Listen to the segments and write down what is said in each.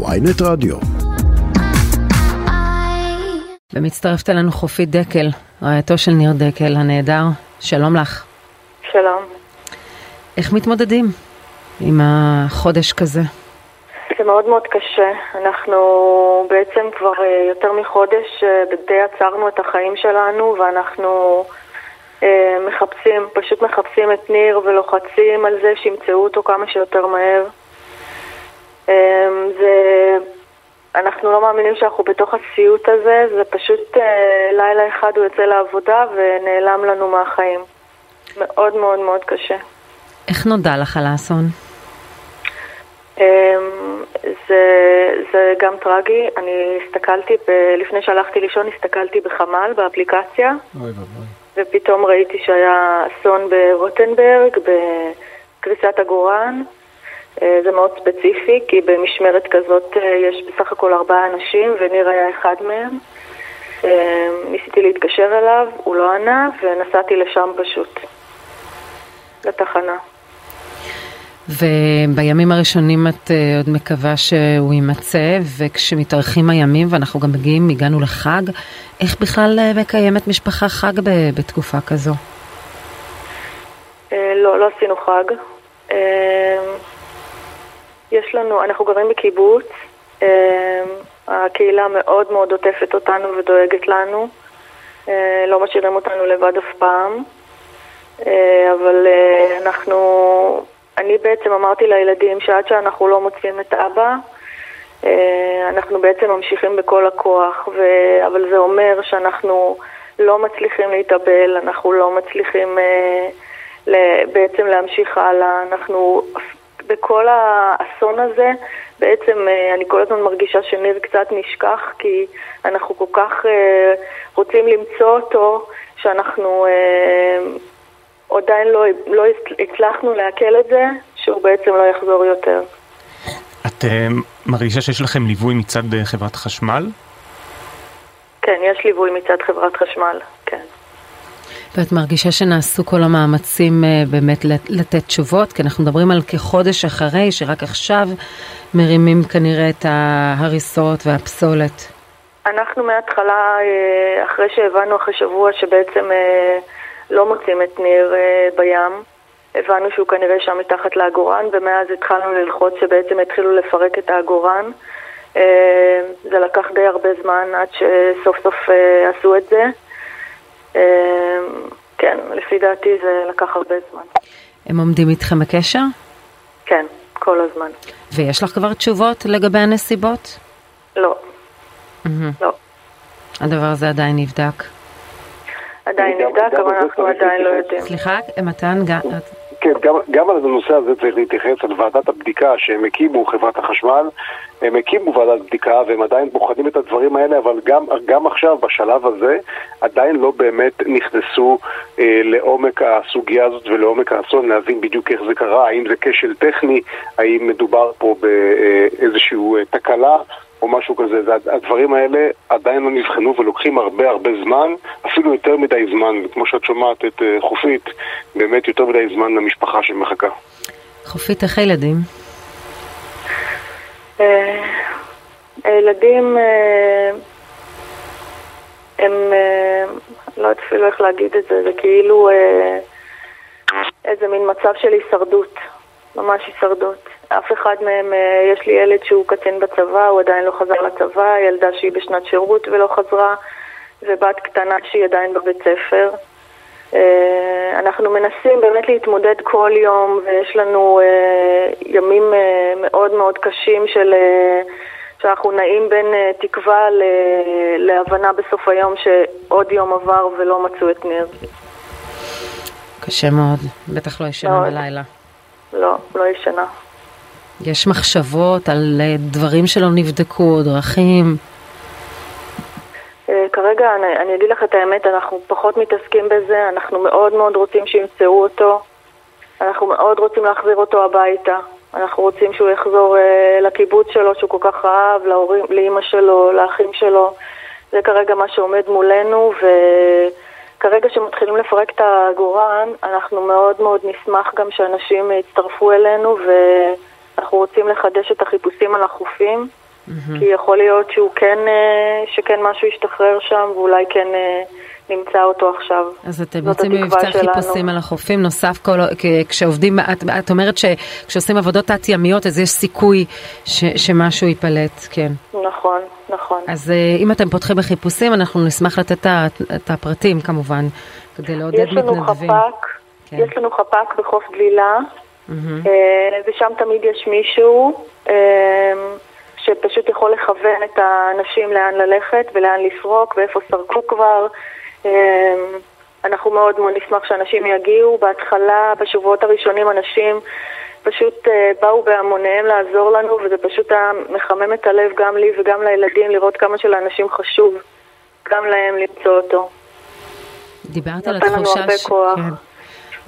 ויינט רדיו. ומצטרפת אלינו חופית דקל, רעייתו של ניר דקל הנהדר. שלום לך. שלום. איך מתמודדים עם החודש כזה? זה מאוד מאוד קשה. אנחנו בעצם כבר אה, יותר מחודש אה, די עצרנו את החיים שלנו ואנחנו אה, מחפשים, פשוט מחפשים את ניר ולוחצים על זה שימצאו אותו כמה שיותר מהר. זה... אנחנו לא מאמינים שאנחנו בתוך הסיוט הזה, זה פשוט לילה אחד הוא יוצא לעבודה ונעלם לנו מהחיים. מאוד מאוד מאוד קשה. איך נודע לך על האסון? אמ, זה, זה גם טרגי, אני הסתכלתי, ב, לפני שהלכתי לישון הסתכלתי בחמ"ל, באפליקציה, אוי ואבוי. ופתאום ראיתי שהיה אסון ברוטנברג, בקריסת הגורן. אה, זה מאוד ספציפי, כי במשמרת כזאת אה, יש בסך הכל ארבעה אנשים, וניר היה אחד מהם. אה, ניסיתי להתקשר אליו, הוא לא ענה, ונסעתי לשם פשוט, לתחנה. ובימים הראשונים את עוד מקווה שהוא יימצא, וכשמתארחים הימים ואנחנו גם מגיעים, הגענו לחג, איך בכלל מקיימת משפחה חג ב- בתקופה כזו? לא, לא עשינו חג. יש לנו, אנחנו גרים בקיבוץ, uh, הקהילה מאוד מאוד עוטפת אותנו ודואגת לנו, uh, לא משאירים אותנו לבד אף פעם, uh, אבל uh, אנחנו... אני בעצם אמרתי לילדים שעד שאנחנו לא מוצאים את אבא, אה, אנחנו בעצם ממשיכים בכל הכוח, ו... אבל זה אומר שאנחנו לא מצליחים להתאבל, אנחנו לא מצליחים אה, בעצם להמשיך הלאה, אנחנו בכל האסון הזה, בעצם אה, אני כל הזמן מרגישה שניר קצת נשכח, כי אנחנו כל כך רוצים למצוא אותו, שאנחנו עדיין לא, לא הצלחנו לעכל את זה, שהוא בעצם לא יחזור יותר. את מרגישה שיש לכם ליווי מצד חברת חשמל? כן, יש ליווי מצד חברת חשמל. ואת מרגישה שנעשו כל המאמצים uh, באמת לתת תשובות? כי אנחנו מדברים על כחודש אחרי, שרק עכשיו מרימים כנראה את ההריסות והפסולת. אנחנו מההתחלה, אחרי שהבנו אחרי שבוע שבעצם לא מוצאים את ניר אה, בים. הבנו שהוא כנראה שם מתחת לעגורן, ומאז התחלנו ללחוץ שבעצם התחילו לפרק את העגורן. אה, זה לקח די הרבה זמן עד שסוף סוף אה, עשו את זה. כן, לפי דעתי זה לקח הרבה זמן. הם עומדים איתכם בקשר? כן, כל הזמן. ויש לך כבר תשובות לגבי הנסיבות? לא. Mm-hmm. לא. הדבר הזה עדיין נבדק. עדיין נבדק, אבל אנחנו עדיין לא יודעים. סליחה, מתן, כן, גם, גם על הנושא הזה צריך להתייחס, על ועדת הבדיקה שהם הקימו, חברת החשמל, הם הקימו ועדת בדיקה והם עדיין בוחנים את הדברים האלה, אבל גם, גם עכשיו, בשלב הזה, עדיין לא באמת נכנסו אה, לעומק הסוגיה הזאת ולעומק האסון, להבין בדיוק איך זה קרה, האם זה כשל טכני, האם מדובר פה באיזושהי אה, תקלה. או משהו כזה. הדברים האלה עדיין לא נבחנו ולוקחים הרבה הרבה זמן, אפילו יותר מדי זמן, וכמו שאת שומעת את אה, חופית, באמת יותר מדי זמן למשפחה שמחכה. חופית, איך הילדים? אה, הילדים אה, הם, לא יודעת אפילו איך להגיד את זה, זה כאילו איזה מין מצב של הישרדות, ממש הישרדות. אף אחד מהם, אה, יש לי ילד שהוא קצין בצבא, הוא עדיין לא חזר לצבא, ילדה שהיא בשנת שירות ולא חזרה, ובת קטנה שהיא עדיין בבית ספר. אה, אנחנו מנסים באמת להתמודד כל יום, ויש לנו אה, ימים מאוד מאוד קשים של... שאנחנו נעים בין תקווה להבנה בסוף היום שעוד יום עבר ולא מצאו את ניר. קשה מאוד, בטח לא ישנה בלילה. לא, לא ישנה. יש מחשבות על אה, דברים שלא נבדקו, דרכים? אה, כרגע, אני, אני אגיד לך את האמת, אנחנו פחות מתעסקים בזה, אנחנו מאוד מאוד רוצים שימצאו אותו, אנחנו מאוד רוצים להחזיר אותו הביתה, אנחנו רוצים שהוא יחזור uh, לקיבוץ שלו, שהוא כל כך אהב, להורים, לאימא שלו, לאחים שלו, זה כרגע מה שעומד מולנו, וכרגע שמתחילים לפרק את הגורן, אנחנו מאוד מאוד נשמח גם שאנשים יצטרפו אלינו, ו... אנחנו רוצים לחדש את החיפושים על החופים. Mm-hmm. כי יכול להיות שהוא כן, אה, שכן משהו ישתחרר שם, ואולי כן אה, נמצא אותו עכשיו. אז אתם יוצאים במבצע חיפושים על החופים, נוסף כל, כשעובדים, את, את אומרת שכשעושים עבודות תת-ימיות אז יש סיכוי ש, שמשהו ייפלט, כן. נכון, נכון. אז אה, אם אתם פותחים בחיפושים, אנחנו נשמח לתת את הפרטים כמובן, כדי לעודד מתנדבים. יש לנו חפ"ק, כן. יש לנו חפ"ק בחוף גלילה, mm-hmm. ושם תמיד יש מישהו. שפשוט יכול לכוון את האנשים לאן ללכת ולאן לפרוק ואיפה סרקו כבר. אמ, אנחנו מאוד מאוד נשמח שאנשים יגיעו. בהתחלה, בשבועות הראשונים, אנשים פשוט אה, באו בהמוניהם לעזור לנו, וזה פשוט היה מחמם את הלב גם לי וגם לילדים, לראות כמה שלאנשים חשוב גם להם למצוא אותו. דיברת על התחושה ש... כן.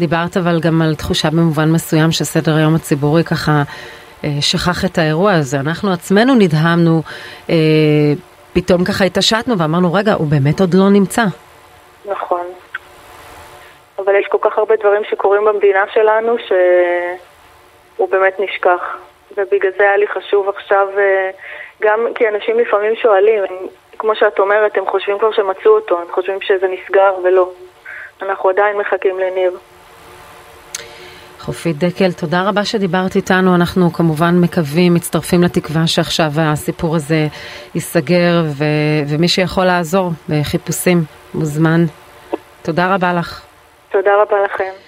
דיברת אבל גם על תחושה במובן מסוים שסדר היום הציבורי ככה אה, שכח את האירוע הזה. אנחנו עצמנו נדהמנו, אה, פתאום ככה התעשתנו ואמרנו, רגע, הוא באמת עוד לא נמצא. נכון. אבל יש כל כך הרבה דברים שקורים במדינה שלנו שהוא באמת נשכח. ובגלל זה היה לי חשוב עכשיו, אה, גם כי אנשים לפעמים שואלים, הם, כמו שאת אומרת, הם חושבים כבר שמצאו אותו, הם חושבים שזה נסגר ולא. אנחנו עדיין מחכים לניר. חופית דקל, תודה רבה שדיברת איתנו. אנחנו כמובן מקווים, מצטרפים לתקווה שעכשיו הסיפור הזה ייסגר, ו- ומי שיכול לעזור בחיפושים מוזמן. תודה רבה לך. תודה רבה לכם.